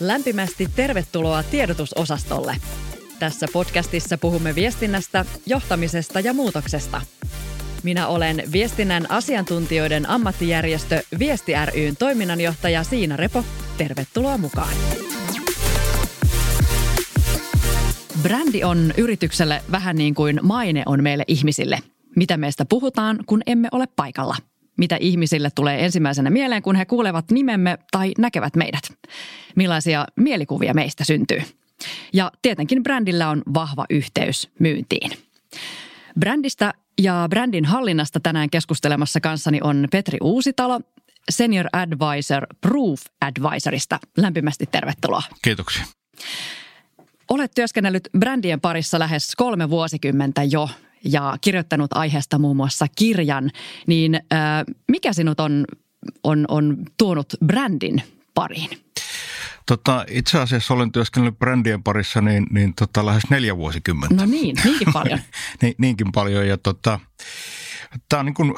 Lämpimästi tervetuloa tiedotusosastolle. Tässä podcastissa puhumme viestinnästä, johtamisesta ja muutoksesta. Minä olen viestinnän asiantuntijoiden ammattijärjestö Viesti ryn toiminnanjohtaja Siina Repo. Tervetuloa mukaan. Brändi on yritykselle vähän niin kuin maine on meille ihmisille. Mitä meistä puhutaan, kun emme ole paikalla – mitä ihmisille tulee ensimmäisenä mieleen, kun he kuulevat nimemme tai näkevät meidät. Millaisia mielikuvia meistä syntyy. Ja tietenkin brändillä on vahva yhteys myyntiin. Brändistä ja brändin hallinnasta tänään keskustelemassa kanssani on Petri Uusitalo, Senior Advisor Proof Advisorista. Lämpimästi tervetuloa. Kiitoksia. Olet työskennellyt brändien parissa lähes kolme vuosikymmentä jo ja kirjoittanut aiheesta muun muassa kirjan, niin äh, mikä sinut on, on, on tuonut brändin pariin? Tota, itse asiassa olen työskennellyt brändien parissa niin, niin tota, lähes neljä vuosikymmentä. No niin, niinkin paljon. niin, niinkin paljon ja tota, tämä on niin kuin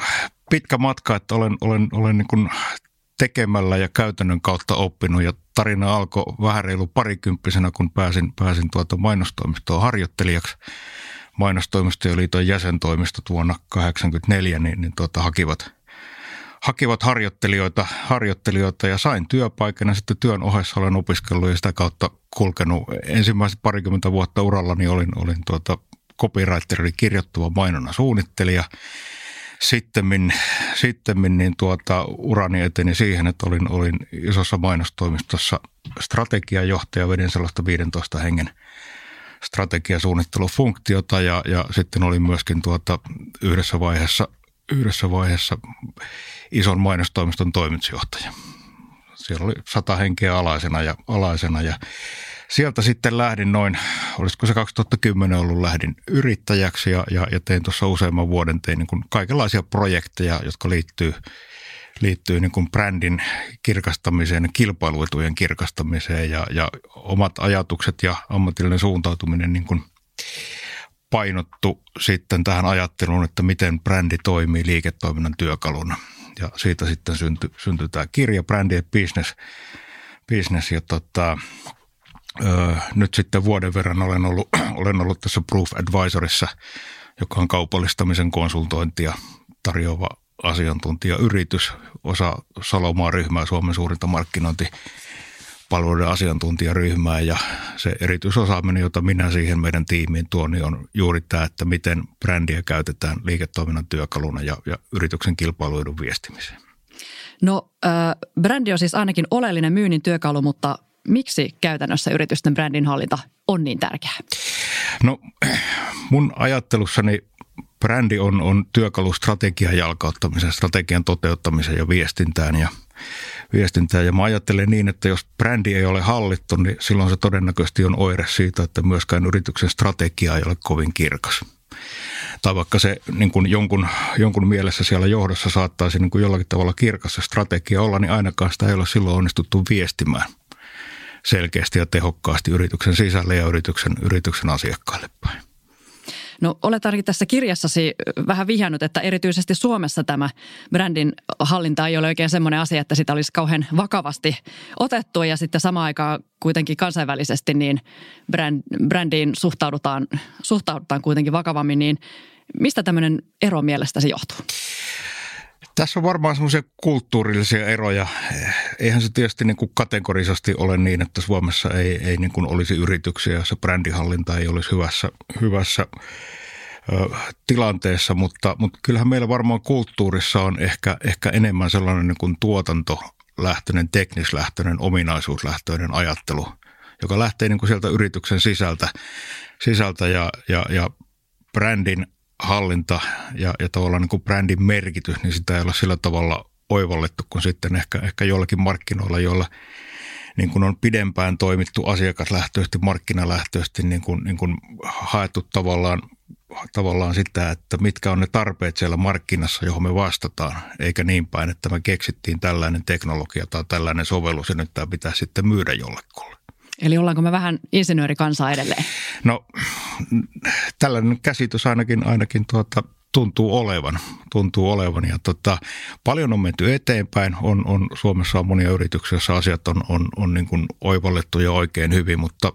pitkä matka, että olen, olen, olen niin kuin tekemällä ja käytännön kautta oppinut ja tarina alkoi vähän reilu parikymppisenä, kun pääsin, pääsin tuota mainostoimistoon harjoittelijaksi – mainostoimistojen liiton jäsentoimistot vuonna 1984 niin, niin tuota, hakivat, hakivat harjoittelijoita, harjoittelijoita ja sain työpaikan ja sitten työn ohessa olen opiskellut ja sitä kautta kulkenut. Ensimmäiset parikymmentä vuotta urallani olin, olin tuota copywriter eli kirjoittava mainona suunnittelija. Sittemmin, sittemmin niin tuota, urani eteni siihen, että olin, olin isossa mainostoimistossa strategiajohtaja, vedin sellaista 15 hengen – strategiasuunnittelufunktiota ja, ja sitten oli myöskin tuota yhdessä vaiheessa, yhdessä vaiheessa ison mainostoimiston toimitusjohtaja. Siellä oli sata henkeä alaisena ja, alaisena ja sieltä sitten lähdin noin, olisiko se 2010 ollut, lähdin yrittäjäksi ja, ja, ja tein tuossa useamman vuoden, tein niin kaikenlaisia projekteja, jotka liittyy liittyy niin kuin brändin kirkastamiseen, kilpailuetujen kirkastamiseen ja, ja omat ajatukset ja ammatillinen suuntautuminen niin kuin painottu sitten tähän ajatteluun, että miten brändi toimii liiketoiminnan työkaluna. Ja siitä sitten syntyi, syntyi tämä kirja, brändi ja business. business ja tota, ö, nyt sitten vuoden verran olen ollut, olen ollut tässä Proof Advisorissa, joka on kaupallistamisen konsultointia tarjoava asiantuntijayritys, osa Salomaa-ryhmää, Suomen suurinta markkinointi palveluiden asiantuntijaryhmää ja se erityisosaaminen, jota minä siihen meidän tiimiin tuon, niin on juuri tämä, että miten brändiä käytetään liiketoiminnan työkaluna ja, ja yrityksen kilpailuidun viestimiseen. No äh, brändi on siis ainakin oleellinen myynnin työkalu, mutta miksi käytännössä yritysten brändin hallinta on niin tärkeää? No mun ajattelussani brändi on, on työkalu strategian jalkauttamisen, strategian toteuttamisen ja viestintään ja viestintään. Ja mä ajattelen niin, että jos brändi ei ole hallittu, niin silloin se todennäköisesti on oire siitä, että myöskään yrityksen strategia ei ole kovin kirkas. Tai vaikka se niin kuin jonkun, jonkun mielessä siellä johdossa saattaisi niin kuin jollakin tavalla kirkas se strategia olla, niin ainakaan sitä ei ole silloin onnistuttu viestimään selkeästi ja tehokkaasti yrityksen sisälle ja yrityksen, yrityksen asiakkaille päin. No olet ainakin tässä kirjassasi vähän vihjannut, että erityisesti Suomessa tämä brändin hallinta ei ole oikein semmoinen asia, että sitä olisi kauhean vakavasti otettu ja sitten samaan aikaan kuitenkin kansainvälisesti niin brändiin suhtaudutaan, suhtaudutaan kuitenkin vakavammin, niin mistä tämmöinen ero mielestäsi johtuu? Tässä on varmaan semmoisia kulttuurillisia eroja. Eihän se tietysti niin kategorisesti ole niin, että Suomessa ei, ei niin kuin olisi yrityksiä, joissa brändihallinta ei olisi hyvässä, hyvässä ö, tilanteessa, mutta, mutta kyllähän meillä varmaan kulttuurissa on ehkä, ehkä enemmän sellainen niin kuin tuotantolähtöinen, teknislähtöinen, ominaisuuslähtöinen ajattelu, joka lähtee niin kuin sieltä yrityksen sisältä, sisältä ja, ja, ja brändin hallinta ja, ja tavallaan niin kuin brändin merkitys, niin sitä ei ole sillä tavalla oivallettu kuin sitten ehkä, ehkä jollakin markkinoilla, joilla niin kuin on pidempään toimittu asiakaslähtöisesti, markkinalähtöisesti, niin kuin, niin kuin haettu tavallaan, tavallaan sitä, että mitkä on ne tarpeet siellä markkinassa, johon me vastataan, eikä niin päin, että me keksittiin tällainen teknologia tai tällainen sovellus ja nyt tämä pitää sitten myydä jollekulle. Eli ollaanko me vähän insinöörikansaa edelleen? No tällainen käsitys ainakin, ainakin tuota, tuntuu olevan. Tuntuu olevan. Ja tota, paljon on menty eteenpäin. On, on, Suomessa on monia yrityksiä, joissa asiat on, on, on niin kuin oivallettu ja oikein hyvin, mutta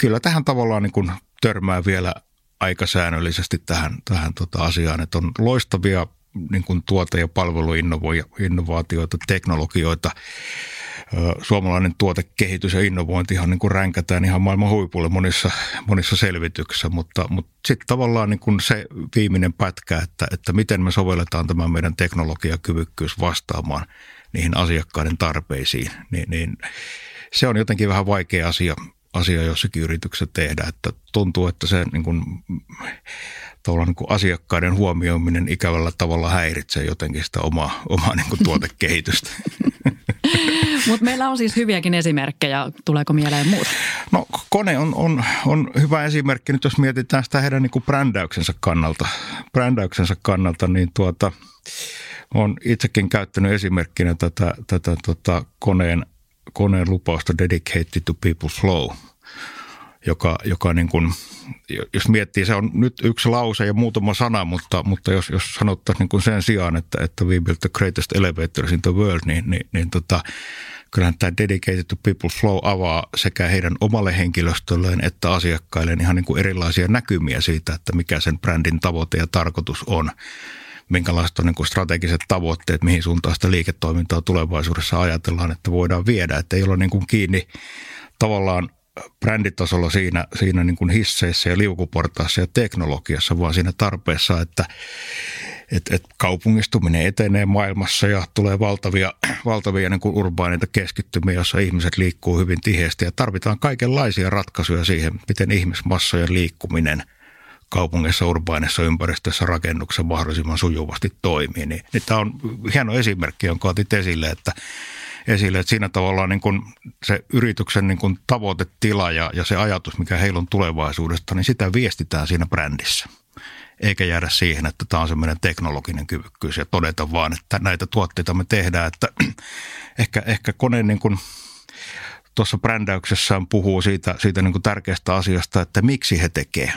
kyllä tähän tavallaan niin kuin törmää vielä aika säännöllisesti tähän, tähän tota asiaan, että on loistavia niin kuin tuote- ja palveluinnovaatioita, teknologioita, suomalainen tuotekehitys ja innovointihan niin kuin ränkätään ihan maailman huipulle monissa, monissa selvityksissä, mutta, mutta sitten tavallaan niin kuin se viimeinen pätkä, että, että miten me sovelletaan tämä meidän teknologiakyvykkyys vastaamaan niihin asiakkaiden tarpeisiin, niin, niin se on jotenkin vähän vaikea asia, asia jossakin yrityksessä tehdä, että tuntuu, että se niin kuin, niin kuin asiakkaiden huomioiminen ikävällä tavalla häiritsee jotenkin sitä omaa, omaa niin kuin tuotekehitystä. Mutta meillä on siis hyviäkin esimerkkejä. Tuleeko mieleen muuta? No kone on, on, on hyvä esimerkki nyt, jos mietitään sitä heidän niin brändäyksensä kannalta. Brändäyksensä kannalta, niin tuota, on itsekin käyttänyt esimerkkinä tätä, tätä tota, koneen, koneen lupausta Dedicated to People Flow – joka, joka niin kuin, jos miettii, se on nyt yksi lause ja muutama sana, mutta, mutta jos, jos sanottaisiin niin kuin sen sijaan, että, että we built the greatest elevators in the world, niin, niin, niin tota, kyllähän tämä Dedicated to People Flow avaa sekä heidän omalle henkilöstölleen että asiakkailleen ihan niin kuin erilaisia näkymiä siitä, että mikä sen brändin tavoite ja tarkoitus on minkälaiset on niin kuin strategiset tavoitteet, mihin suuntaan sitä liiketoimintaa tulevaisuudessa ajatellaan, että voidaan viedä, että ei ole niin kuin kiinni tavallaan bränditasolla siinä, siinä niin kuin hisseissä ja liukuportaassa ja teknologiassa, vaan siinä tarpeessa, että et, et kaupungistuminen etenee maailmassa ja tulee valtavia, valtavia niin kuin urbaaneita keskittymiä, joissa ihmiset liikkuu hyvin tiheästi ja tarvitaan kaikenlaisia ratkaisuja siihen, miten ihmismassojen liikkuminen kaupungissa, urbaanissa ympäristössä, rakennuksessa mahdollisimman sujuvasti toimii. Niin, niin tämä on hieno esimerkki, jonka otit esille, että esille. Että siinä tavallaan niin kuin se yrityksen niin kuin tavoitetila ja, ja se ajatus, mikä heillä on tulevaisuudesta, niin sitä viestitään siinä brändissä. Eikä jäädä siihen, että tämä on semmoinen teknologinen kyvykkyys ja todeta vaan, että näitä tuotteita me tehdään. Että ehkä, ehkä kone niin kuin tuossa brändäyksessään puhuu siitä, siitä niin kuin tärkeästä asiasta, että miksi he tekee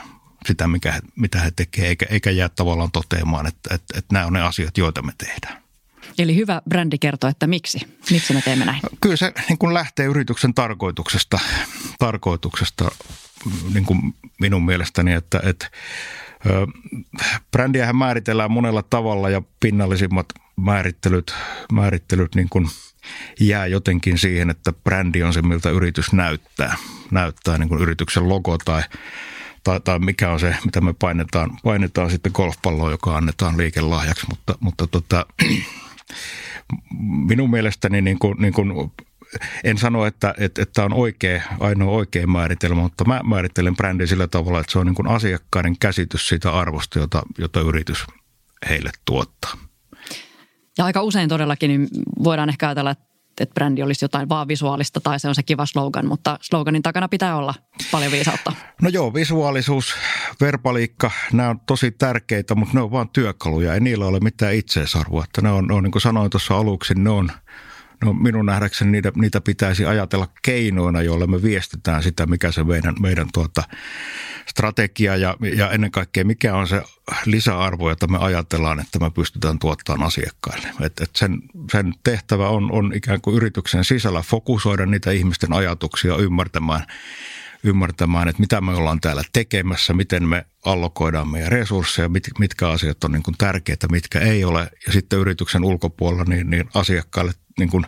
sitä, mikä mitä he tekee, eikä, eikä jää tavallaan toteamaan, että, että, että nämä on ne asiat, joita me tehdään. Eli hyvä brändi kertoo, että miksi? Miksi me teemme näin? Kyllä se niin kuin lähtee yrityksen tarkoituksesta, tarkoituksesta niin kuin minun mielestäni, että, että brändiähän määritellään monella tavalla ja pinnallisimmat määrittelyt, määrittelyt niin kuin jää jotenkin siihen, että brändi on se, miltä yritys näyttää. Näyttää niin kuin yrityksen logo tai tai, tai mikä on se, mitä me painetaan, painetaan sitten golfpalloon, joka annetaan liikelahjaksi, mutta, mutta tota, minun mielestäni niin kuin, niin kuin, en sano, että, että, että on oikea, ainoa oikea määritelmä, mutta mä määrittelen brändin sillä tavalla, että se on niin kuin asiakkaiden käsitys siitä arvosta, jota, jota yritys heille tuottaa. Ja aika usein todellakin niin voidaan ehkä ajatella, että että brändi olisi jotain vaan visuaalista tai se on se kiva slogan, mutta sloganin takana pitää olla paljon viisautta. No joo, visuaalisuus, verbaliikka, nämä on tosi tärkeitä, mutta ne on vain työkaluja. Ei niillä ole mitään itseisarvoa. Että ne on, on, niin kuin sanoin tuossa aluksi, ne on, no minun nähdäkseni niitä, niitä pitäisi ajatella keinoina, joilla me viestitään sitä, mikä se meidän, meidän tuota, strategia ja, ja ennen kaikkea mikä on se lisäarvo, jota me ajatellaan, että me pystytään tuottamaan asiakkaille. Et, et sen, sen tehtävä on, on ikään kuin yrityksen sisällä fokusoida niitä ihmisten ajatuksia ymmärtämään, ymmärtämään, että mitä me ollaan täällä tekemässä, miten me allokoidaan meidän resursseja, mit, mitkä asiat on niin tärkeitä, mitkä ei ole. Ja sitten yrityksen ulkopuolella niin, niin asiakkaille niin kuin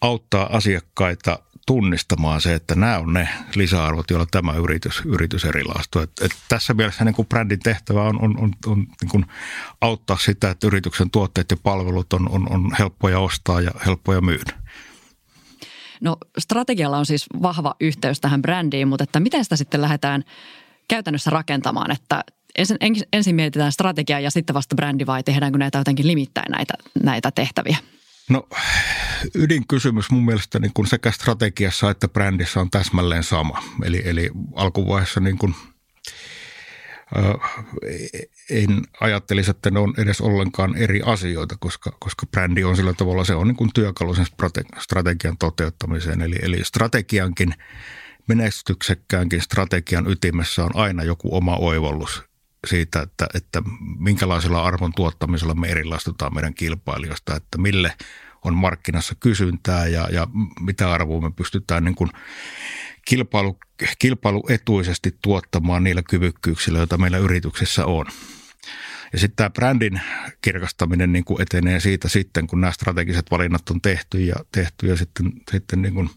auttaa asiakkaita tunnistamaan se, että nämä on ne lisäarvot, joilla tämä yritys, yritys erilaistuu. Et, et tässä mielessä niin kuin brändin tehtävä on, on, on, on niin kuin auttaa sitä, että yrityksen tuotteet ja palvelut on, on, on helppoja ostaa ja helppoja myydä. No strategialla on siis vahva yhteys tähän brändiin, mutta että miten sitä sitten lähdetään käytännössä rakentamaan, että ensin, ensin mietitään strategiaa ja sitten vasta brändi vai tehdäänkö näitä jotenkin limittäin näitä, näitä tehtäviä? No ydinkysymys mun mielestä niin kuin sekä strategiassa että brändissä on täsmälleen sama. Eli, eli alkuvaiheessa niin kuin, äh, en ajattelisi, että ne on edes ollenkaan eri asioita, koska, koska brändi on sillä tavalla, se on niin kuin työkalu sen strategian toteuttamiseen. Eli, eli strategiankin, menestyksekkäänkin strategian ytimessä on aina joku oma oivallus siitä, että, että minkälaisella arvon tuottamisella me erilaistutaan meidän kilpailijoista, että mille on markkinassa kysyntää ja, ja mitä arvoa me pystytään niin kuin kilpailu, kilpailuetuisesti tuottamaan niillä kyvykkyyksillä, joita meillä yrityksessä on. Ja sitten tämä brändin kirkastaminen niin kuin etenee siitä sitten, kun nämä strategiset valinnat on tehty ja, tehty ja sitten, sitten niin kuin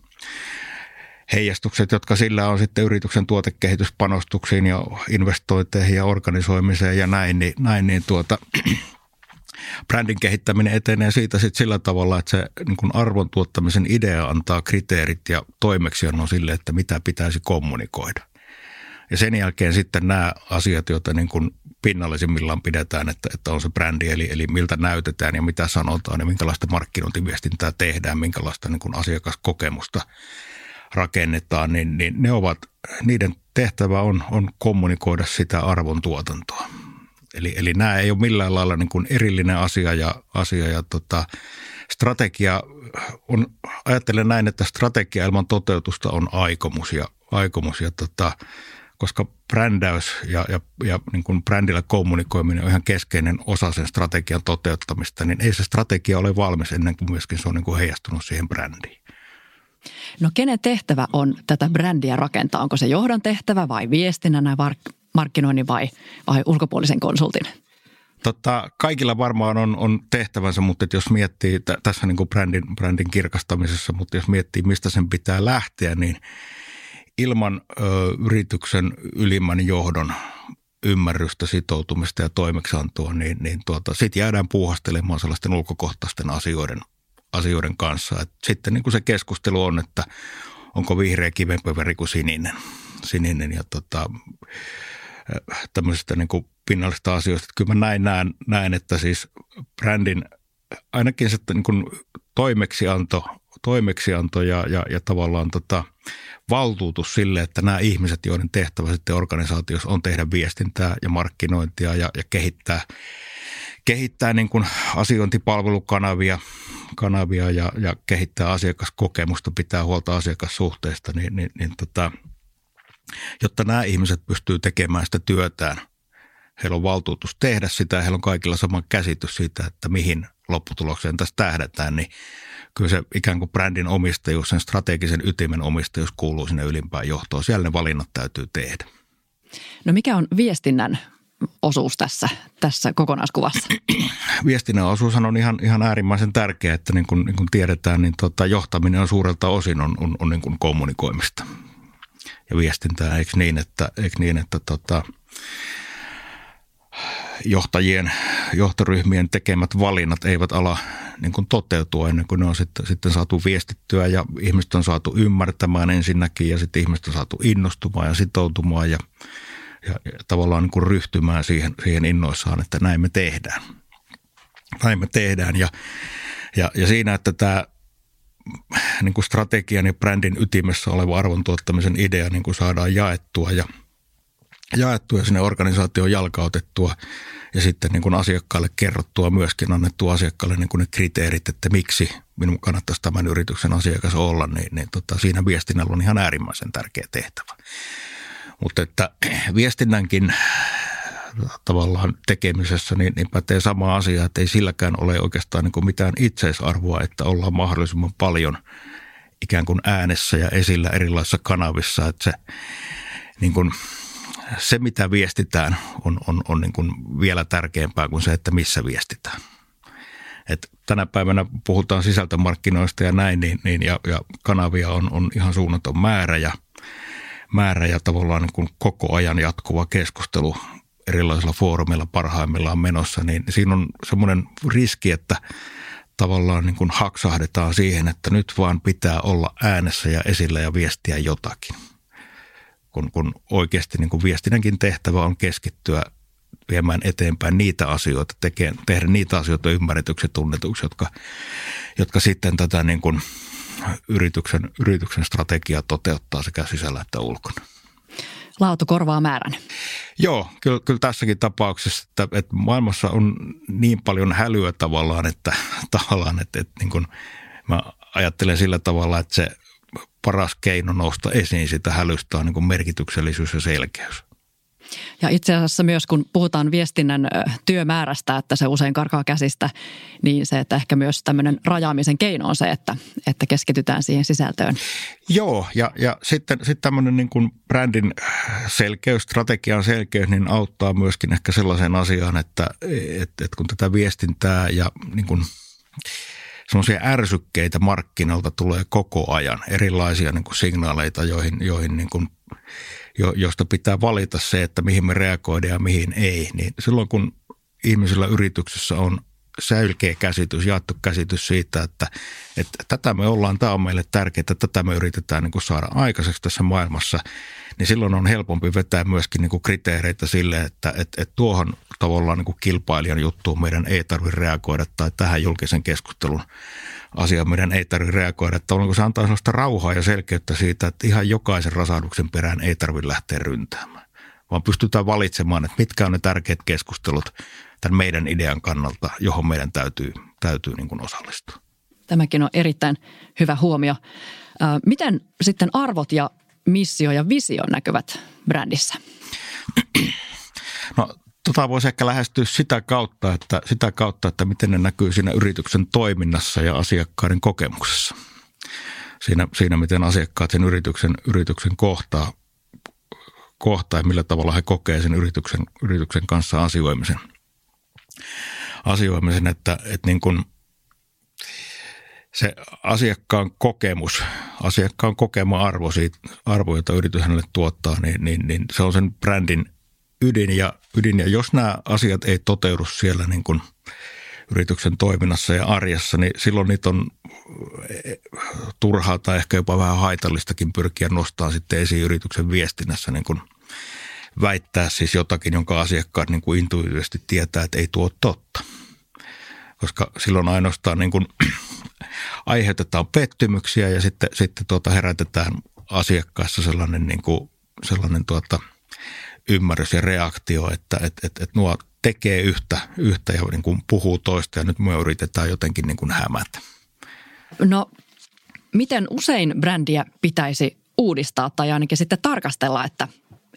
heijastukset, jotka sillä on sitten yrityksen tuotekehityspanostuksiin ja investointeihin ja organisoimiseen ja näin, niin, näin, niin tuota, brändin kehittäminen etenee siitä sitten sillä tavalla, että se niin arvon tuottamisen idea antaa kriteerit ja toimeksiannon sille, että mitä pitäisi kommunikoida. Ja sen jälkeen sitten nämä asiat, joita niin kuin pinnallisimmillaan pidetään, että, että on se brändi, eli, eli miltä näytetään ja mitä sanotaan ja minkälaista markkinointiviestintää tehdään, minkälaista niin kuin asiakaskokemusta rakennetaan, niin, niin ne ovat, niiden tehtävä on, on kommunikoida sitä arvon tuotantoa. Eli, eli nämä ei ole millään lailla niin kuin erillinen asia ja, asia ja tota, strategia on, ajattelen näin, että strategia ilman toteutusta on aikomus ja, aikomus ja tota, koska brändäys ja, ja, ja niin kuin brändillä kommunikoiminen on ihan keskeinen osa sen strategian toteuttamista, niin ei se strategia ole valmis ennen kuin myöskin se on niin kuin heijastunut siihen brändiin. No kenen tehtävä on tätä brändiä rakentaa? Onko se johdon tehtävä vai viestinnän vai markkinoinnin vai, vai ulkopuolisen konsultin? Totta, kaikilla varmaan on, on tehtävänsä, mutta jos miettii t- tässä niin kuin brändin, brändin kirkastamisessa, mutta jos miettii mistä sen pitää lähteä, niin ilman ö, yrityksen ylimmän johdon ymmärrystä, sitoutumista ja toimeksiantoa, niin, niin tuota, sitten jäädään puuhastelemaan sellaisten ulkokohtaisten asioiden, asioiden kanssa. Et sitten niin kuin se keskustelu on, että onko vihreä kivempi veri kuin sininen. sininen ja tota, tämmöisistä niin kuin pinnallisista asioista. Että kyllä mä näin, näen, näen, että siis brändin ainakin se niin kuin toimeksianto, toimeksianto ja, ja, ja tavallaan tota, valtuutus sille, että nämä ihmiset, joiden tehtävä sitten organisaatiossa on tehdä viestintää ja markkinointia ja, ja kehittää, kehittää niin kuin asiointipalvelukanavia kanavia ja, ja kehittää asiakaskokemusta, pitää huolta asiakassuhteista, niin, niin, niin tota, jotta nämä ihmiset pystyy tekemään sitä työtään, heillä on valtuutus tehdä sitä heillä on kaikilla sama käsitys siitä, että mihin lopputulokseen tässä tähdätään, niin kyllä se ikään kuin brändin omistajuus, sen strategisen ytimen omistajuus kuuluu sinne ylimpään johtoon. Siellä ne valinnat täytyy tehdä. No mikä on viestinnän osuus tässä, tässä kokonaiskuvassa? Viestinnän osuus on ihan, ihan äärimmäisen tärkeä, että niin kuin, niin kuin tiedetään, niin tota, johtaminen on suurelta osin on, on, on niin kuin kommunikoimista ja viestintää. Eikö niin, että, eikö niin, että tota, johtajien, johtoryhmien tekemät valinnat eivät ala niin kuin toteutua ennen kuin ne on sitten, sitten saatu viestittyä ja ihmiset on saatu ymmärtämään ensinnäkin ja sitten ihmiset on saatu innostumaan ja sitoutumaan ja, ja, tavallaan niin kuin ryhtymään siihen, siihen innoissaan, että näin me tehdään. Näin me tehdään ja, ja, ja siinä, että tämä niin kuin strategian ja brändin ytimessä oleva arvon tuottamisen idea niin kuin saadaan jaettua ja – jaettua ja sinne organisaatioon jalkautettua ja sitten niin kuin asiakkaalle kerrottua myöskin annettua asiakkaalle niin kuin ne kriteerit, että miksi minun kannattaisi tämän yrityksen asiakas olla, niin, niin tota, siinä viestinnällä on ihan äärimmäisen tärkeä tehtävä. Mutta että viestinnänkin tavallaan tekemisessä, niin, niin pätee sama asia, että ei silläkään ole oikeastaan niin mitään itseisarvoa, että ollaan mahdollisimman paljon ikään kuin äänessä ja esillä erilaisissa kanavissa, että se niin kuin – se, mitä viestitään, on, on, on niin kuin vielä tärkeämpää kuin se, että missä viestitään. Et tänä päivänä puhutaan sisältömarkkinoista ja näin, niin, niin ja, ja kanavia on, on ihan suunnaton määrä ja, määrä ja tavallaan niin kuin koko ajan jatkuva keskustelu erilaisilla foorumeilla parhaimmillaan menossa, niin siinä on semmoinen riski, että tavallaan niin kuin haksahdetaan siihen, että nyt vaan pitää olla äänessä ja esillä ja viestiä jotakin – kun, kun oikeasti niin kuin viestinnänkin tehtävä on keskittyä viemään eteenpäin niitä asioita, tekee, tehdä niitä asioita ymmärretyksi ja tunnetuksi, jotka, jotka sitten tätä niin kuin yrityksen, yrityksen strategiaa toteuttaa sekä sisällä että ulkona. Laatu korvaa määrän. Joo, kyllä, kyllä tässäkin tapauksessa, että, että maailmassa on niin paljon hälyä tavallaan, että, tavallaan, että, että niin kuin mä ajattelen sillä tavalla, että se paras keino nousta esiin sitä hälystä on niin kuin merkityksellisyys ja selkeys. Ja itse asiassa myös kun puhutaan viestinnän työmäärästä, että se usein karkaa käsistä, niin se, että ehkä myös tämmöinen rajaamisen keino on se, että, että keskitytään siihen sisältöön. Joo, ja, ja sitten, sitten tämmöinen niin kuin brändin selkeys, strategian selkeys, niin auttaa myöskin ehkä sellaiseen asiaan, että, että, että kun tätä viestintää ja niin kuin – semmoisia ärsykkeitä markkinoilta tulee koko ajan, erilaisia niin kuin signaaleita, joihin, joihin niin kuin, jo, josta pitää valita se, että mihin me reagoidaan ja mihin ei. Niin silloin kun ihmisillä yrityksessä on säylkeä käsitys, jaettu käsitys siitä, että, että tätä me ollaan, tämä on meille tärkeää, tätä me yritetään niin kuin saada aikaiseksi tässä maailmassa, niin silloin on helpompi vetää myöskin niin kuin kriteereitä sille, että, että, että tuohon tavallaan niin kuin kilpailijan juttuun meidän ei tarvitse reagoida tai tähän julkisen keskustelun asiaan meidän ei tarvitse reagoida. Että on, se antaa sellaista rauhaa ja selkeyttä siitä, että ihan jokaisen rasahduksen perään ei tarvitse lähteä ryntäämään, vaan pystytään valitsemaan, että mitkä on ne tärkeät keskustelut tämän meidän idean kannalta, johon meidän täytyy, täytyy niin kuin osallistua. Tämäkin on erittäin hyvä huomio. Miten sitten arvot ja missio ja visio näkyvät brändissä? No Tota voisi ehkä lähestyä sitä kautta, että, sitä kautta, että miten ne näkyy siinä yrityksen toiminnassa ja asiakkaiden kokemuksessa. Siinä, siinä miten asiakkaat sen yrityksen, yrityksen kohtaa, kohtaa ja millä tavalla he kokee sen yrityksen, yrityksen kanssa asioimisen. asioimisen että, että niin kuin se asiakkaan kokemus, asiakkaan kokema arvo, siitä, arvo jota yritys hänelle tuottaa, niin, niin, niin se on sen brändin ydin ja, ydin. ja jos nämä asiat ei toteudu siellä niin kuin yrityksen toiminnassa ja arjessa, niin silloin niitä on eh, turhaa tai ehkä jopa vähän haitallistakin pyrkiä nostaa sitten esiin yrityksen viestinnässä niin kuin väittää siis jotakin, jonka asiakkaat niin kuin intuitiivisesti tietää, että ei tuo totta. Koska silloin ainoastaan niin kuin aiheutetaan pettymyksiä ja sitten, sitten tuota herätetään asiakkaassa sellainen, niin kuin, sellainen tuota – ymmärrys ja reaktio, että et, et, et nuo tekee yhtä, yhtä ja niin kuin puhuu toista ja nyt me yritetään jotenkin niin kuin hämätä. No miten usein brändiä pitäisi uudistaa tai ainakin sitten tarkastella, että,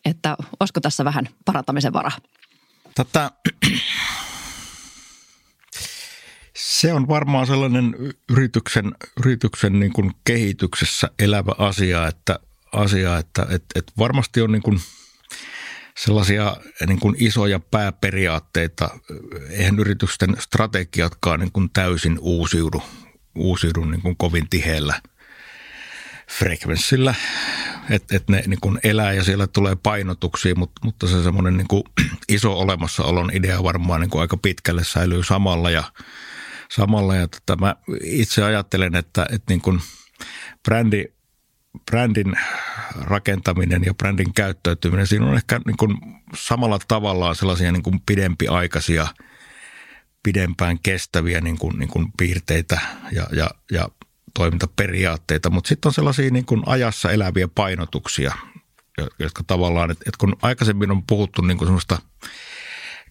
että olisiko tässä vähän parantamisen vara? Tätä, se on varmaan sellainen yrityksen, yrityksen niin kuin kehityksessä elävä asia, että, asia, että et, et varmasti on niin kuin – sellaisia niin kuin isoja pääperiaatteita. Eihän yritysten strategiatkaan niin kuin täysin uusiudu, uusiudu niin kuin kovin tiheellä frekvenssillä, että et ne niin kuin elää ja siellä tulee painotuksia, mutta, mutta se semmoinen niin iso olemassaolon idea varmaan niin kuin aika pitkälle säilyy samalla ja, samalla ja tota, mä itse ajattelen, että, että niin kuin brändi brändin rakentaminen ja brändin käyttäytyminen, siinä on ehkä niin kuin samalla tavalla sellaisia niin kuin pidempiaikaisia, pidempään kestäviä niin kuin, niin kuin piirteitä ja, ja, ja toimintaperiaatteita, mutta sitten on sellaisia niin kuin ajassa eläviä painotuksia, jotka tavallaan, että, että kun aikaisemmin on puhuttu niin kuin semmoista –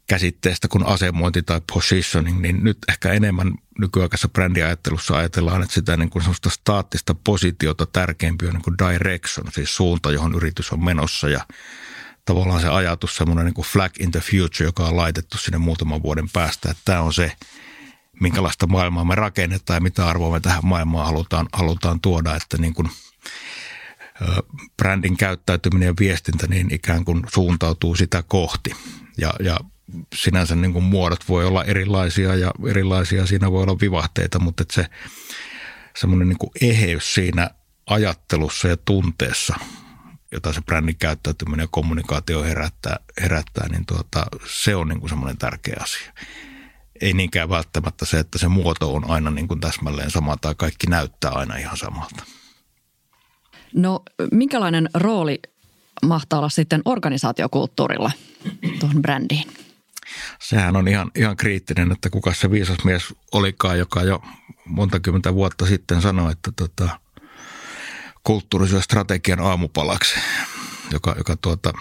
käsitteestä kuin asemointi tai positioning, niin nyt ehkä enemmän nykyaikaisessa brändiajattelussa ajatellaan, että sitä niin kuin sellaista staattista positiota tärkeämpi on niin kuin direction, siis suunta, johon yritys on menossa ja tavallaan se ajatus, semmoinen niin kuin flag in the future, joka on laitettu sinne muutaman vuoden päästä, että tämä on se, minkälaista maailmaa me rakennetaan ja mitä arvoa me tähän maailmaan halutaan, halutaan tuoda, että niin kuin brändin käyttäytyminen ja viestintä niin ikään kuin suuntautuu sitä kohti. Ja, ja sinänsä niin kuin muodot voi olla erilaisia ja erilaisia siinä voi olla vivahteita, mutta että se semmoinen niin eheys siinä ajattelussa ja tunteessa, jota se brändin käyttäytyminen ja kommunikaatio herättää, herättää niin tuota, se on niin kuin semmoinen tärkeä asia. Ei niinkään välttämättä se, että se muoto on aina niin kuin täsmälleen sama tai kaikki näyttää aina ihan samalta. No minkälainen rooli mahtaa olla sitten organisaatiokulttuurilla tuohon brändiin? Sehän on ihan, ihan kriittinen, että kuka se viisas mies olikaan, joka jo monta kymmentä vuotta sitten sanoi, että tota, kulttuuri syö strategian aamupalaksi, joka, joka tuota,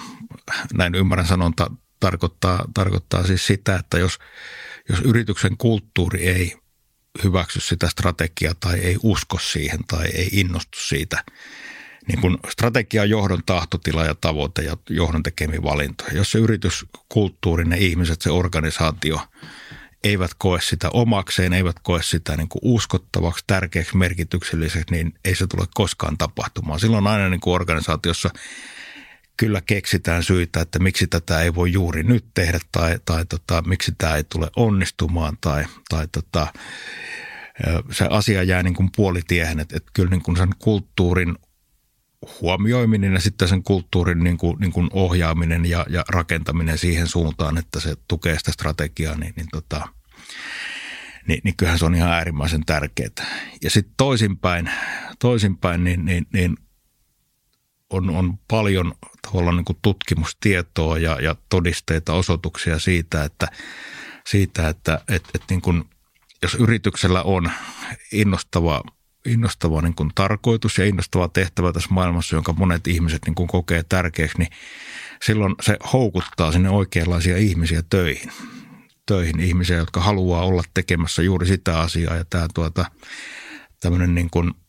näin ymmärrän sanonta, tarkoittaa, tarkoittaa siis sitä, että jos, jos yrityksen kulttuuri ei hyväksy sitä strategiaa tai ei usko siihen tai ei innostu siitä, niin kuin strategia, johdon tahtotila ja tavoite ja johdon tekemiä valintoja. Jos se yrityskulttuuri, ne ihmiset, se organisaatio eivät koe sitä omakseen, eivät koe sitä niin kuin uskottavaksi, tärkeäksi, merkitykselliseksi, niin ei se tule koskaan tapahtumaan. Silloin aina niin kuin organisaatiossa kyllä keksitään syitä, että miksi tätä ei voi juuri nyt tehdä tai, tai tota, miksi tämä ei tule onnistumaan tai, tai tota, se asia jää niin kuin puolitiehen, että, että kyllä niin kuin sen kulttuurin huomioiminen ja sitten sen kulttuurin niin kuin, niin kuin ohjaaminen ja, ja rakentaminen siihen suuntaan, että se tukee sitä strategiaa, niin, niin, tota, niin, niin kyllähän se on ihan äärimmäisen tärkeää. Ja sitten toisinpäin, toisinpäin niin, niin, niin on, on paljon tavallaan niin kuin tutkimustietoa ja, ja todisteita, osoituksia siitä, että, siitä, että et, et niin kuin, jos yrityksellä on innostava innostava niin kuin tarkoitus ja innostava tehtävä tässä maailmassa, jonka monet ihmiset niin kuin kokee tärkeäksi, niin silloin se houkuttaa sinne oikeanlaisia ihmisiä töihin. Töihin ihmisiä, jotka haluaa olla tekemässä juuri sitä asiaa ja tämä tuota, tämmöinen niin kuin –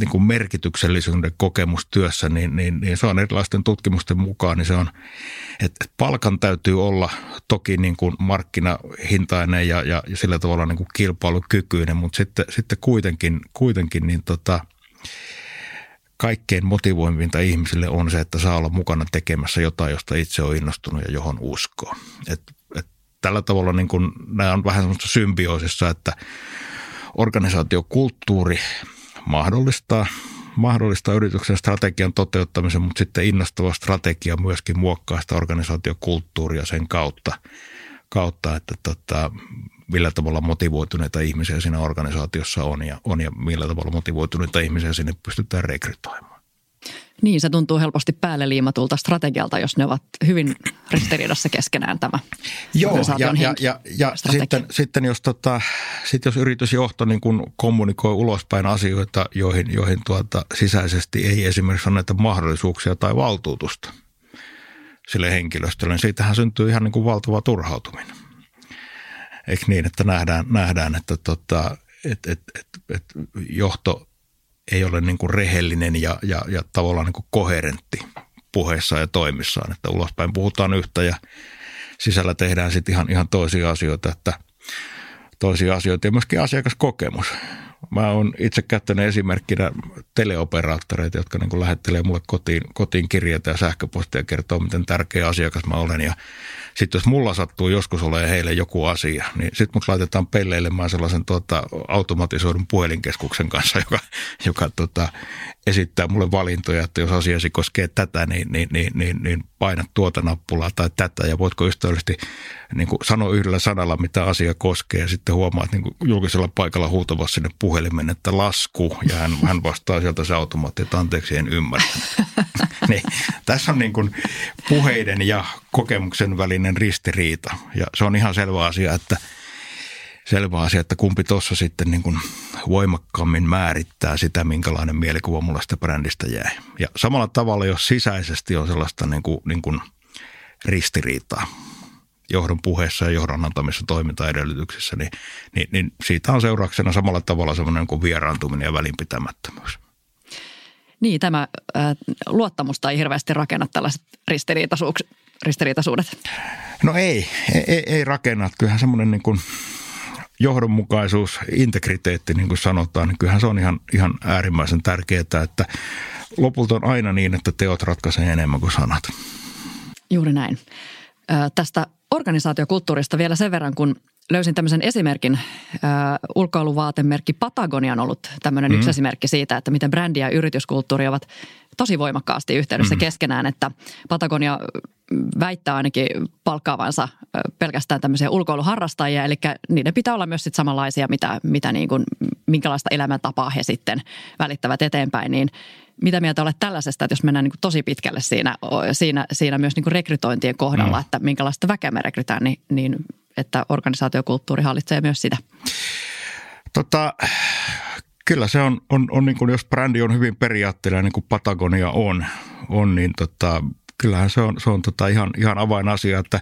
niin kuin merkityksellisyyden kokemus työssä, niin, niin, niin se on erilaisten tutkimusten mukaan, niin se on, että palkan täytyy olla toki niin kuin markkinahintainen ja, ja, ja sillä tavalla niin kuin kilpailukykyinen, mutta sitten, sitten kuitenkin, kuitenkin niin tota, kaikkein motivoivinta ihmisille on se, että saa olla mukana tekemässä jotain, josta itse on innostunut ja johon uskoo. Et, et tällä tavalla niin kuin, nämä on vähän semmoista symbioosissa, että organisaatiokulttuuri – mahdollistaa, mahdollistaa yrityksen strategian toteuttamisen, mutta sitten innostava strategia myöskin muokkaa sitä organisaatiokulttuuria sen kautta, kautta että tota, millä tavalla motivoituneita ihmisiä siinä organisaatiossa on ja, on ja millä tavalla motivoituneita ihmisiä sinne pystytään rekrytoimaan. Niin, se tuntuu helposti päälle liimatulta strategialta, jos ne ovat hyvin ristiriidassa keskenään tämä Joo, ja, ja, ja, ja sitten, sitten, jos, tota, sit jos yritysjohto niin kun kommunikoi ulospäin asioita, joihin, joihin tuota, sisäisesti ei esimerkiksi ole näitä mahdollisuuksia tai valtuutusta sille henkilöstölle, niin siitähän syntyy ihan niin kuin valtava turhautuminen. Eikö niin, että nähdään, nähdään että tota, et, et, et, et johto ei ole niin kuin rehellinen ja, ja, ja tavallaan niin kuin koherentti puheessaan ja toimissaan. Että ulospäin puhutaan yhtä ja sisällä tehdään sitten ihan, ihan toisia asioita, että toisia asioita ja myöskin asiakaskokemus. Mä oon itse käyttänyt esimerkkinä teleoperaattoreita, jotka niin lähettelee mulle kotiin, kotiin kirjeitä ja sähköpostia ja kertoo, miten tärkeä asiakas mä olen. Ja sitten jos mulla sattuu joskus olemaan heille joku asia, niin sitten mut laitetaan pelleilemään sellaisen tuota, automatisoidun puhelinkeskuksen kanssa, joka, joka tota, esittää mulle valintoja, että jos asiasi koskee tätä, niin, niin, niin, niin, niin paina tuota nappulaa tai tätä ja voitko ystävällisesti niin sanoa yhdellä sanalla, mitä asia koskee ja sitten huomaat niin julkisella paikalla huutavassa sinne puhelimen, että lasku ja hän, hän vastaa sieltä se automaatti, että anteeksi en ymmärrä. niin, tässä on niin kuin puheiden ja kokemuksen välinen ristiriita ja se on ihan selvä asia, että – selvä asia, että kumpi tuossa sitten niin kuin voimakkaammin määrittää sitä, minkälainen mielikuva mulla sitä brändistä jää. Ja samalla tavalla, jos sisäisesti on sellaista niin kuin, niin kuin ristiriitaa johdon puheessa ja johdon antamissa toimintaedellytyksissä, niin, niin, niin siitä on seurauksena samalla tavalla semmoinen kuin vieraantuminen ja välinpitämättömyys. Niin, tämä äh, luottamusta ei hirveästi rakenna tällaiset ristiriitaisuudet. No ei, ei, ei rakenna. Kyllähän semmoinen niin kuin – johdonmukaisuus, integriteetti, niin kuin sanotaan, niin kyllähän se on ihan, ihan äärimmäisen tärkeää, että lopulta on aina niin, että teot ratkaisee enemmän kuin sanat. Juuri näin. tästä organisaatiokulttuurista vielä sen verran, kun löysin tämmöisen esimerkin. Äh, ulkoiluvaatemerkki Patagonia on ollut tämmöinen mm. yksi esimerkki siitä, että miten brändi ja yrityskulttuuri ovat tosi voimakkaasti yhteydessä mm. keskenään, että Patagonia väittää ainakin palkkaavansa pelkästään tämmöisiä ulkoiluharrastajia, eli niiden pitää olla myös sit samanlaisia, mitä, mitä niin kuin, minkälaista elämäntapaa he sitten välittävät eteenpäin, niin mitä mieltä olet tällaisesta, että jos mennään niin kuin tosi pitkälle siinä, siinä, siinä myös niin kuin rekrytointien kohdalla, mm. että minkälaista väkeä me rekrytään, niin, niin että organisaatiokulttuuri hallitsee myös sitä? Tota, kyllä se on, on, on niin kuin jos brändi on hyvin periaatteellinen, niin kuin Patagonia on, on niin tota, kyllähän se on, se on tota ihan, ihan avainasia, että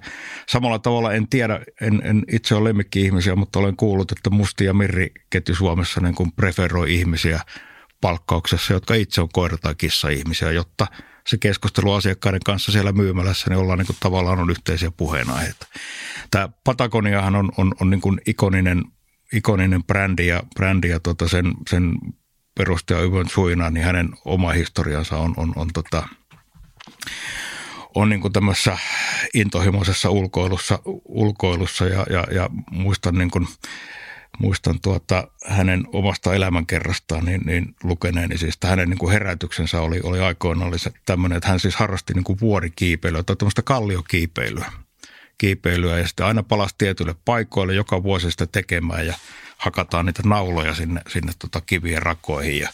samalla tavalla en tiedä, en, en itse ole lemmikki-ihmisiä, mutta olen kuullut, että Musti ja Mirri ketju Suomessa niin kuin preferoi ihmisiä palkkauksessa, jotka itse on koira- tai kissa-ihmisiä, jotta se keskustelu asiakkaiden kanssa siellä myymälässä, niin ollaan niin kuin tavallaan on yhteisiä puheenaiheita. Tämä Patagoniahan on, on, on niin kuin ikoninen, ikoninen brändi ja, brändi ja tota sen, sen perustaja Yvon Suina, niin hänen oma historiansa on, on, on tota, on niin tämmöisessä intohimoisessa ulkoilussa, ulkoilussa ja, ja, ja muistan, niin kuin, muistan tuota, hänen omasta elämänkerrastaan niin, niin lukeneeni, siis hänen niin kuin herätyksensä oli, oli aikoina oli tämmöinen, että hän siis harrasti niin kuin vuorikiipeilyä tai tämmöistä kalliokiipeilyä kiipeilyä ja sitten aina palasi tietyille paikoille joka vuosi sitä tekemään ja hakataan niitä nauloja sinne, sinne tota kivien rakoihin ja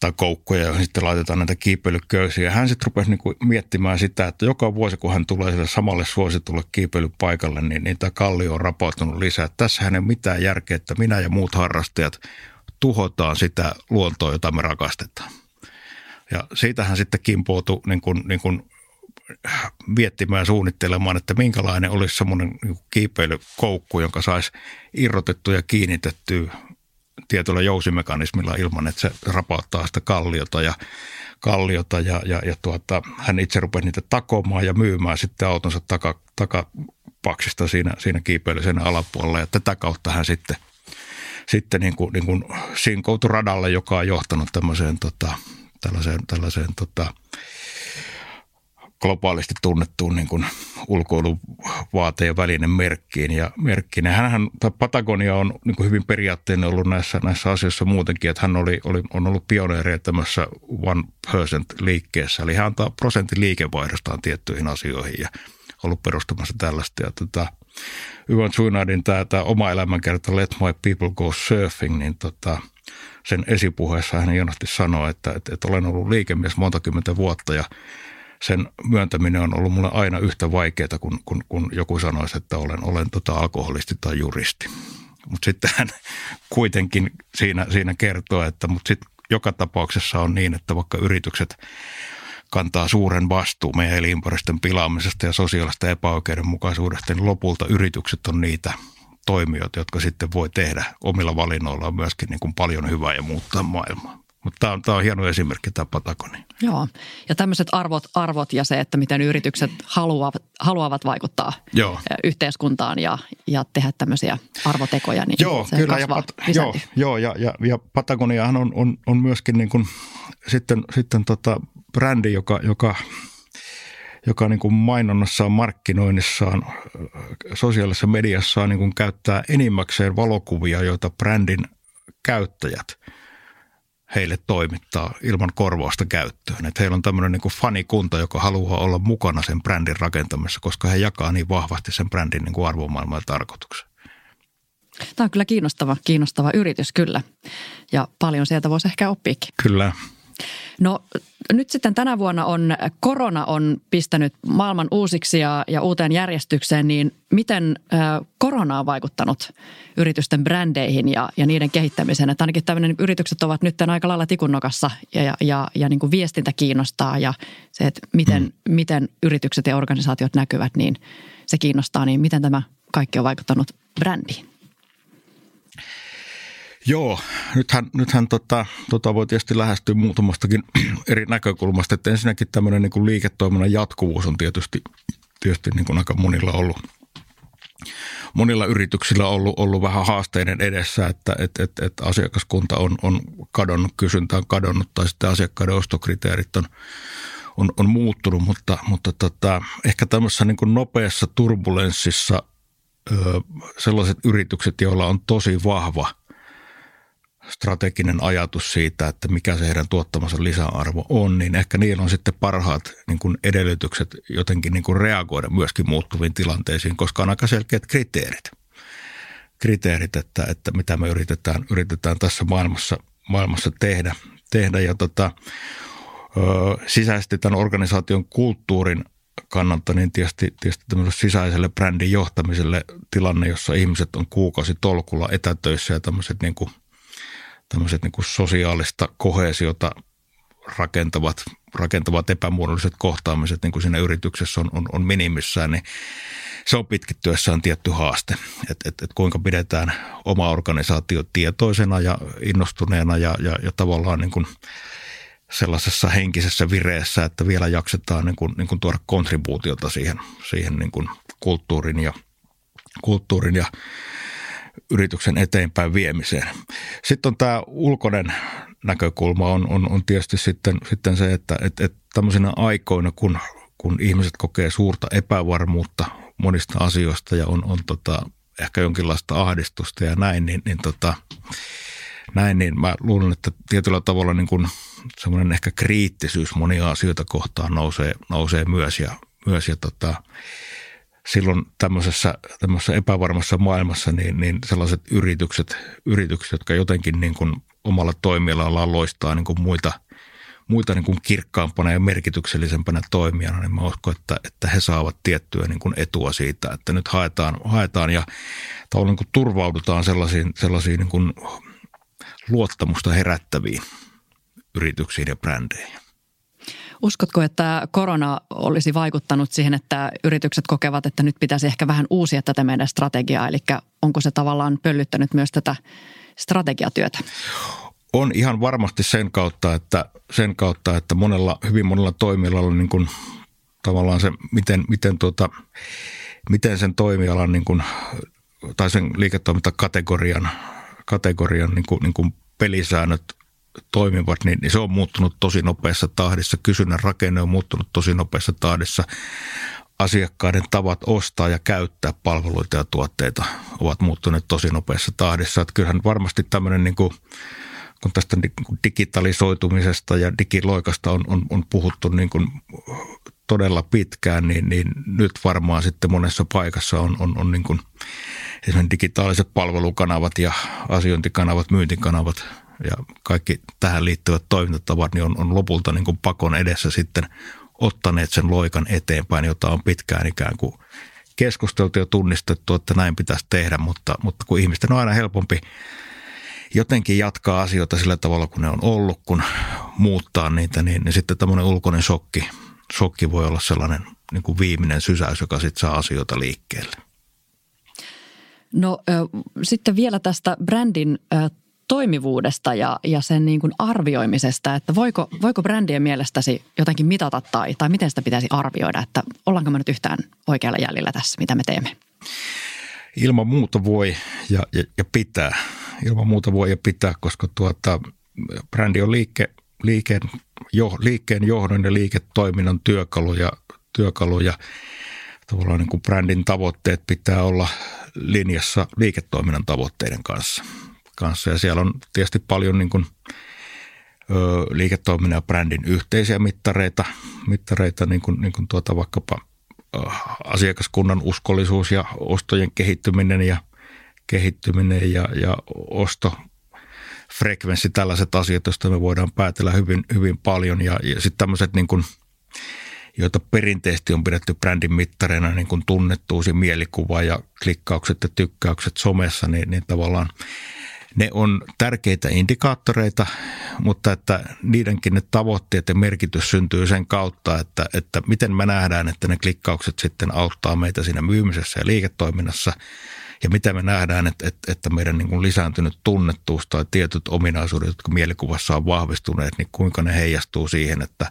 tai koukkoja, joihin sitten laitetaan näitä kiipeilyköysiä. Hän sitten rupesi niinku miettimään sitä, että joka vuosi kun hän tulee sille samalle suositulle kiipeilypaikalle, niin, niin tämä kallio on rapautunut lisää. Tässä ei ole mitään järkeä, että minä ja muut harrastajat tuhotaan sitä luontoa, jota me rakastetaan. Ja siitähän sitten kimpoutui niin kuin, niin kuin miettimään ja suunnittelemaan, että minkälainen olisi semmoinen niin kiipeilykoukku, jonka saisi irrotettua ja kiinnitettyä tietyllä jousimekanismilla ilman, että se rapauttaa sitä kalliota ja kalliota ja, ja, ja tuota, hän itse rupesi niitä takomaan ja myymään sitten autonsa taka, takapaksista siinä, siinä kiipeilyn alapuolella. Ja tätä kautta hän sitten, sitten niin kuin, niin kuin sinkoutui radalle, joka on johtanut tämmöiseen tota, tällaiseen, tällaiseen tota, globaalisti tunnettuun niin kuin ulkoiluvaate- ja välinen merkkiin. Ja merkkiin. Ja hänhän, Patagonia on niin kuin hyvin periaatteinen ollut näissä, näissä asioissa muutenkin, että hän oli, oli, on ollut pioneeri tämmöisessä one percent liikkeessä. Eli hän antaa prosentin liikevaihdostaan tiettyihin asioihin ja ollut perustamassa tällaista. Ja tota, Yvon Suinadin tämä, tämä oma elämänkerta Let My People Go Surfing, niin tota, sen esipuheessa hän hienosti sanoi, että, että, että olen ollut liikemies monta kymmentä vuotta ja sen myöntäminen on ollut mulle aina yhtä vaikeaa, kun, kun, kun joku sanoisi, että olen, olen tota alkoholisti tai juristi. Mutta sitten hän kuitenkin siinä, siinä kertoo, että mutta sitten joka tapauksessa on niin, että vaikka yritykset kantaa suuren vastuun meidän elinympäristön pilaamisesta ja sosiaalista epäoikeudenmukaisuudesta, niin lopulta yritykset on niitä toimijoita, jotka sitten voi tehdä omilla valinnoillaan myöskin niin kuin paljon hyvää ja muuttaa maailmaa. Mutta tämä on, tämä on hieno esimerkki tämä Patagoni. Joo, ja tämmöiset arvot, arvot ja se, että miten yritykset haluavat, haluavat vaikuttaa joo. yhteiskuntaan ja, ja tehdä tämmöisiä arvotekoja, niin joo, se kyllä, ja, pat, joo, joo, ja, ja, ja Patagoniahan on, on, on myöskin niin kuin, sitten, sitten tota brändi, joka, joka joka niin kuin mainonnassaan, markkinoinnissaan, sosiaalisessa mediassaan niin kuin käyttää enimmäkseen valokuvia, joita brändin käyttäjät – heille toimittaa ilman korvausta käyttöön. Että heillä on tämmöinen niin fanikunta, joka haluaa olla mukana sen brändin rakentamisessa, koska he jakaa niin vahvasti sen brändin niin kuin arvomaailman ja tarkoituksen. Tämä on kyllä kiinnostava, kiinnostava yritys kyllä. Ja paljon sieltä voisi ehkä oppiakin. Kyllä. No nyt sitten tänä vuonna on korona on pistänyt maailman uusiksi ja, ja uuteen järjestykseen, niin miten äh, korona on vaikuttanut yritysten brändeihin ja, ja niiden kehittämiseen? Että ainakin tämmöinen yritykset ovat nyt aika lailla tikunnokassa ja, ja, ja, ja niin kuin viestintä kiinnostaa ja se, että miten, mm. miten yritykset ja organisaatiot näkyvät, niin se kiinnostaa. Niin miten tämä kaikki on vaikuttanut brändiin? Joo, nythän, nythän tota, tota voi tietysti lähestyä muutamastakin eri näkökulmasta. Että ensinnäkin tämmöinen niin liiketoiminnan jatkuvuus on tietysti, tietysti niin kuin aika monilla ollut monilla yrityksillä ollut, ollut vähän haasteiden edessä, että et, et, et asiakaskunta on, on kadonnut, kysyntä on kadonnut tai sitten asiakkaiden ostokriteerit on, on, on muuttunut, mutta, mutta tota, ehkä tämmöisessä niin kuin nopeassa turbulenssissa ö, sellaiset yritykset, joilla on tosi vahva – strateginen ajatus siitä, että mikä se heidän tuottamansa lisäarvo on, niin ehkä niillä on sitten parhaat niin kuin edellytykset jotenkin niin kuin reagoida myöskin muuttuviin tilanteisiin, koska on aika selkeät kriteerit. Kriteerit, että, että mitä me yritetään, yritetään tässä maailmassa, maailmassa tehdä. tehdä. Ja tota, sisäisesti tämän organisaation kulttuurin kannalta, niin tietysti, tietysti sisäiselle brändin johtamiselle tilanne, jossa ihmiset on kuukausi tolkulla etätöissä ja tämmöiset niin kuin tämmöiset niin kuin sosiaalista kohesiota rakentavat, rakentavat epämuodolliset kohtaamiset niin kuin siinä yrityksessä on, on, on minimissään, niin se on pitkittyessään tietty haaste, että et, et kuinka pidetään oma organisaatio tietoisena ja innostuneena ja, ja, ja tavallaan niin kuin sellaisessa henkisessä vireessä, että vielä jaksetaan niin kuin, niin kuin tuoda kontribuutiota siihen, siihen niin kuin kulttuurin ja, kulttuurin ja yrityksen eteenpäin viemiseen. Sitten on tämä ulkoinen näkökulma on, on, on tietysti sitten, sitten se, että et, et tämmöisenä aikoina, kun, kun ihmiset kokee suurta epävarmuutta monista asioista ja on, on tota, ehkä jonkinlaista ahdistusta ja näin, niin, niin, tota, näin, niin mä luulen, että tietyllä tavalla niin kuin semmoinen ehkä kriittisyys monia asioita kohtaan nousee, nousee myös ja, myös ja tota, silloin tämmöisessä, tämmöisessä epävarmassa maailmassa niin, niin sellaiset yritykset, yritykset, jotka jotenkin niin kuin omalla toimialallaan loistaa niin kuin muita, muita niin kuin kirkkaampana ja merkityksellisempänä toimijana, niin mä uskon, että, että he saavat tiettyä niin kuin etua siitä, että nyt haetaan, haetaan ja niin kuin turvaudutaan sellaisiin, sellaisiin niin kuin luottamusta herättäviin yrityksiin ja brändeihin. Uskotko, että korona olisi vaikuttanut siihen, että yritykset kokevat, että nyt pitäisi ehkä vähän uusia tätä meidän strategiaa? Eli onko se tavallaan pöllyttänyt myös tätä strategiatyötä? On ihan varmasti sen kautta, että, sen kautta, että monella, hyvin monella toimialalla niin kuin, tavallaan se, miten, miten, tuota, miten sen toimialan niin kuin, tai sen liiketoimintakategorian kategorian niin kuin, niin kuin pelisäännöt toimivat, niin, niin se on muuttunut tosi nopeassa tahdissa. Kysynnän rakenne on muuttunut tosi nopeassa tahdissa. Asiakkaiden tavat ostaa ja käyttää palveluita ja tuotteita ovat muuttuneet tosi nopeassa tahdissa. Että kyllähän varmasti tämmöinen, niin kuin, kun tästä digitalisoitumisesta ja digiloikasta on, on, on puhuttu niin kuin todella pitkään, niin, niin nyt varmaan sitten monessa paikassa on, on, on niin kuin esimerkiksi digitaaliset palvelukanavat ja asiointikanavat, myyntikanavat ja kaikki tähän liittyvät toimintatavat niin on, on lopulta niin kuin pakon edessä sitten ottaneet sen loikan eteenpäin, jota on pitkään ikään kuin keskusteltu ja tunnistettu, että näin pitäisi tehdä, mutta, mutta kun ihmisten on aina helpompi jotenkin jatkaa asioita sillä tavalla, kun ne on ollut, kun muuttaa niitä, niin, niin sitten tämmöinen ulkoinen shokki, shokki voi olla sellainen niin kuin viimeinen sysäys, joka sitten saa asioita liikkeelle. No sitten vielä tästä brändin toimivuudesta ja, ja sen niin kuin arvioimisesta, että voiko, voiko brändien mielestäsi jotenkin mitata tai, tai miten sitä pitäisi arvioida, että ollaanko me nyt yhtään oikealla jäljellä tässä, mitä me teemme? Ilman muuta voi ja, ja, ja pitää. Ilman muuta voi ja pitää, koska tuota, brändi on liike, liikeen, jo, liikkeen johdon ja liiketoiminnan työkaluja, työkaluja tavallaan niin kuin brändin tavoitteet pitää olla linjassa liiketoiminnan tavoitteiden kanssa. Kanssa. Ja siellä on tietysti paljon niin kuin, ö, liiketoiminnan ja brändin yhteisiä mittareita, mittareita niin kuin, niin kuin tuota vaikkapa ö, asiakaskunnan uskollisuus ja ostojen kehittyminen ja kehittyminen ja, ja osto frekvenssi, tällaiset asiat, joista me voidaan päätellä hyvin, hyvin paljon. Ja, ja sitten tämmöiset niin joita perinteisesti on pidetty brändin mittareina, niin kuin tunnettuus ja mielikuva ja klikkaukset ja tykkäykset somessa, niin, niin tavallaan ne on tärkeitä indikaattoreita, mutta että niidenkin ne tavoitteet ja merkitys syntyy sen kautta, että, että miten me nähdään, että ne klikkaukset sitten auttaa meitä siinä myymisessä ja liiketoiminnassa. Ja mitä me nähdään, että, että, meidän niin kuin lisääntynyt tunnettuus tai tietyt ominaisuudet, jotka mielikuvassa on vahvistuneet, niin kuinka ne heijastuu siihen, että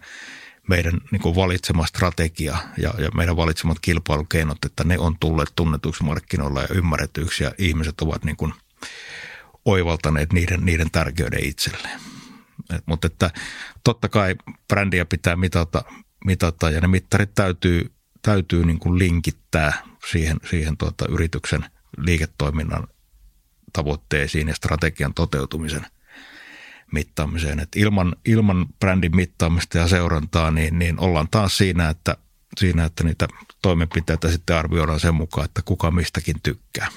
meidän niin kuin valitsema strategia ja, ja meidän valitsemat kilpailukeinot, että ne on tulleet tunnetuiksi markkinoilla ja ymmärretyiksi ja ihmiset ovat niin kuin oivaltaneet niiden, niiden tärkeyden itselleen. Et, mutta että totta kai brändiä pitää mitata, mitata ja ne mittarit täytyy, täytyy niin kuin linkittää siihen, siihen tuota yrityksen liiketoiminnan tavoitteisiin ja strategian toteutumisen – mittaamiseen. Et ilman, ilman brändin mittaamista ja seurantaa, niin, niin ollaan taas siinä että, siinä, että niitä toimenpiteitä sitten arvioidaan sen mukaan, että kuka mistäkin tykkää.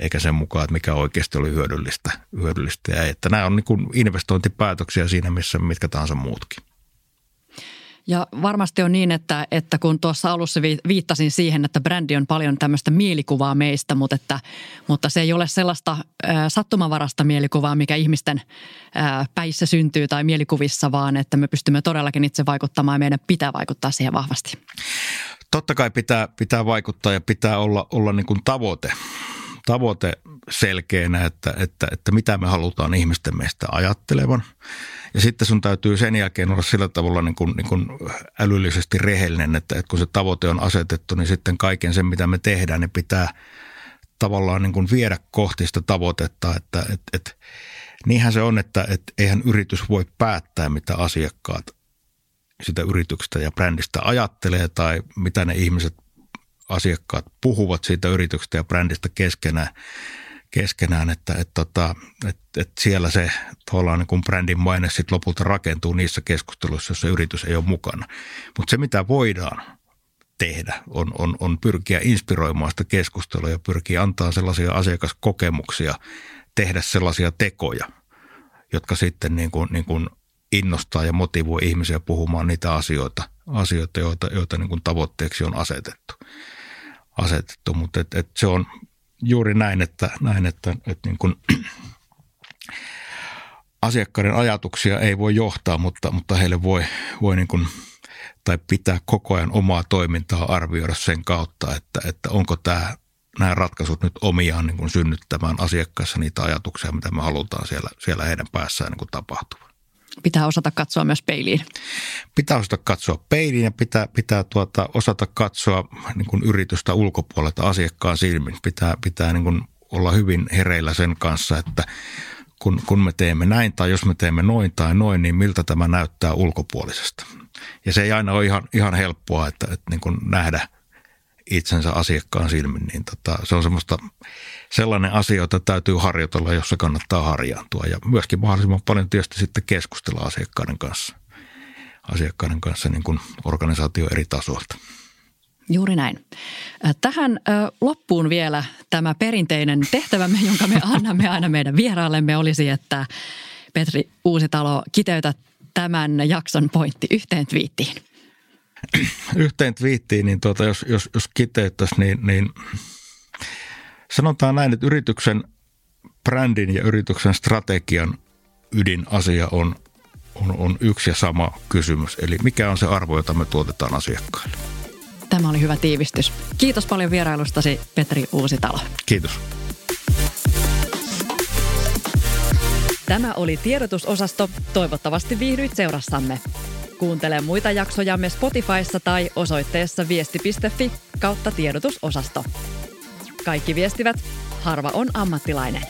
Eikä sen mukaan, että mikä oikeasti oli hyödyllistä, hyödyllistä ja. Että nämä on niin investointipäätöksiä siinä, missä mitkä tahansa muutkin. Ja varmasti on niin, että, että kun tuossa alussa viittasin siihen, että brändi on paljon tämmöistä mielikuvaa meistä, mutta, että, mutta se ei ole sellaista sattumavarasta mielikuvaa, mikä ihmisten päissä syntyy tai mielikuvissa, vaan että me pystymme todellakin itse vaikuttamaan ja meidän pitää vaikuttaa siihen vahvasti. totta kai pitää, pitää vaikuttaa ja pitää olla, olla niin kuin tavoite, tavoite selkeänä, että, että, että mitä me halutaan ihmisten meistä ajattelevan. Ja sitten sun täytyy sen jälkeen olla sillä tavalla niin kuin, niin kuin älyllisesti rehellinen, että, että kun se tavoite on asetettu, niin sitten kaiken sen, mitä me tehdään, niin pitää tavallaan niin kuin viedä kohti sitä tavoitetta, että, että, että niinhän se on, että, että eihän yritys voi päättää, mitä asiakkaat sitä yrityksestä ja brändistä ajattelee tai mitä ne ihmiset, asiakkaat puhuvat siitä yrityksestä ja brändistä keskenään, keskenään että, että, että, tota, että, että siellä se niin kuin brändin maine sitten lopulta rakentuu niissä keskusteluissa, joissa yritys ei ole mukana. Mutta se, mitä voidaan tehdä, on, on, on pyrkiä inspiroimaan sitä keskustelua ja pyrkiä antaa sellaisia asiakaskokemuksia, tehdä sellaisia tekoja, jotka sitten niin kuin, niin kuin innostaa ja motivoi ihmisiä puhumaan niitä asioita, asioita joita, joita niin kuin tavoitteeksi on asetettu. Asetettu. Mutta et, et se on juuri näin, että, näin, että, että niin kuin asiakkaiden ajatuksia ei voi johtaa, mutta, mutta heille voi, voi niin kuin, tai pitää koko ajan omaa toimintaa arvioida sen kautta, että, että onko tämä nämä ratkaisut nyt omiaan niin kuin synnyttämään asiakkaassa niitä ajatuksia, mitä me halutaan siellä, siellä heidän päässään niin kuin tapahtuvan. Pitää osata katsoa myös peiliin. Pitää osata katsoa peiliin ja pitää, pitää tuota, osata katsoa niin kuin yritystä ulkopuolelta asiakkaan silmin. Pitää, pitää niin kuin olla hyvin hereillä sen kanssa, että kun, kun me teemme näin tai jos me teemme noin tai noin, niin miltä tämä näyttää ulkopuolisesta. Ja se ei aina ole ihan, ihan helppoa, että, että niin kuin nähdä itsensä asiakkaan silmin, niin tota, se on semmoista sellainen asia, jota täytyy harjoitella, jossa kannattaa harjaantua ja myöskin mahdollisimman paljon tietysti sitten keskustella asiakkaiden kanssa, asiakkaiden kanssa niin kuin organisaatio eri tasoilta. Juuri näin. Tähän loppuun vielä tämä perinteinen tehtävämme, jonka me annamme aina meidän vieraallemme, olisi, että Petri Uusitalo kiteytä tämän jakson pointti yhteen twiittiin. Yhteen twiittiin, niin tuota, jos, jos, jos kiteyttäisiin, niin, niin Sanotaan näin, että yrityksen brändin ja yrityksen strategian ydinasia on, on, on yksi ja sama kysymys. Eli mikä on se arvo, jota me tuotetaan asiakkaille? Tämä oli hyvä tiivistys. Kiitos paljon vierailustasi, Petri Uusitalo. Kiitos. Tämä oli tiedotusosasto. Toivottavasti viihdyit seurassamme. Kuuntele muita jaksojamme Spotifyssa tai osoitteessa viesti.fi kautta tiedotusosasto. Kaikki viestivät, harva on ammattilainen.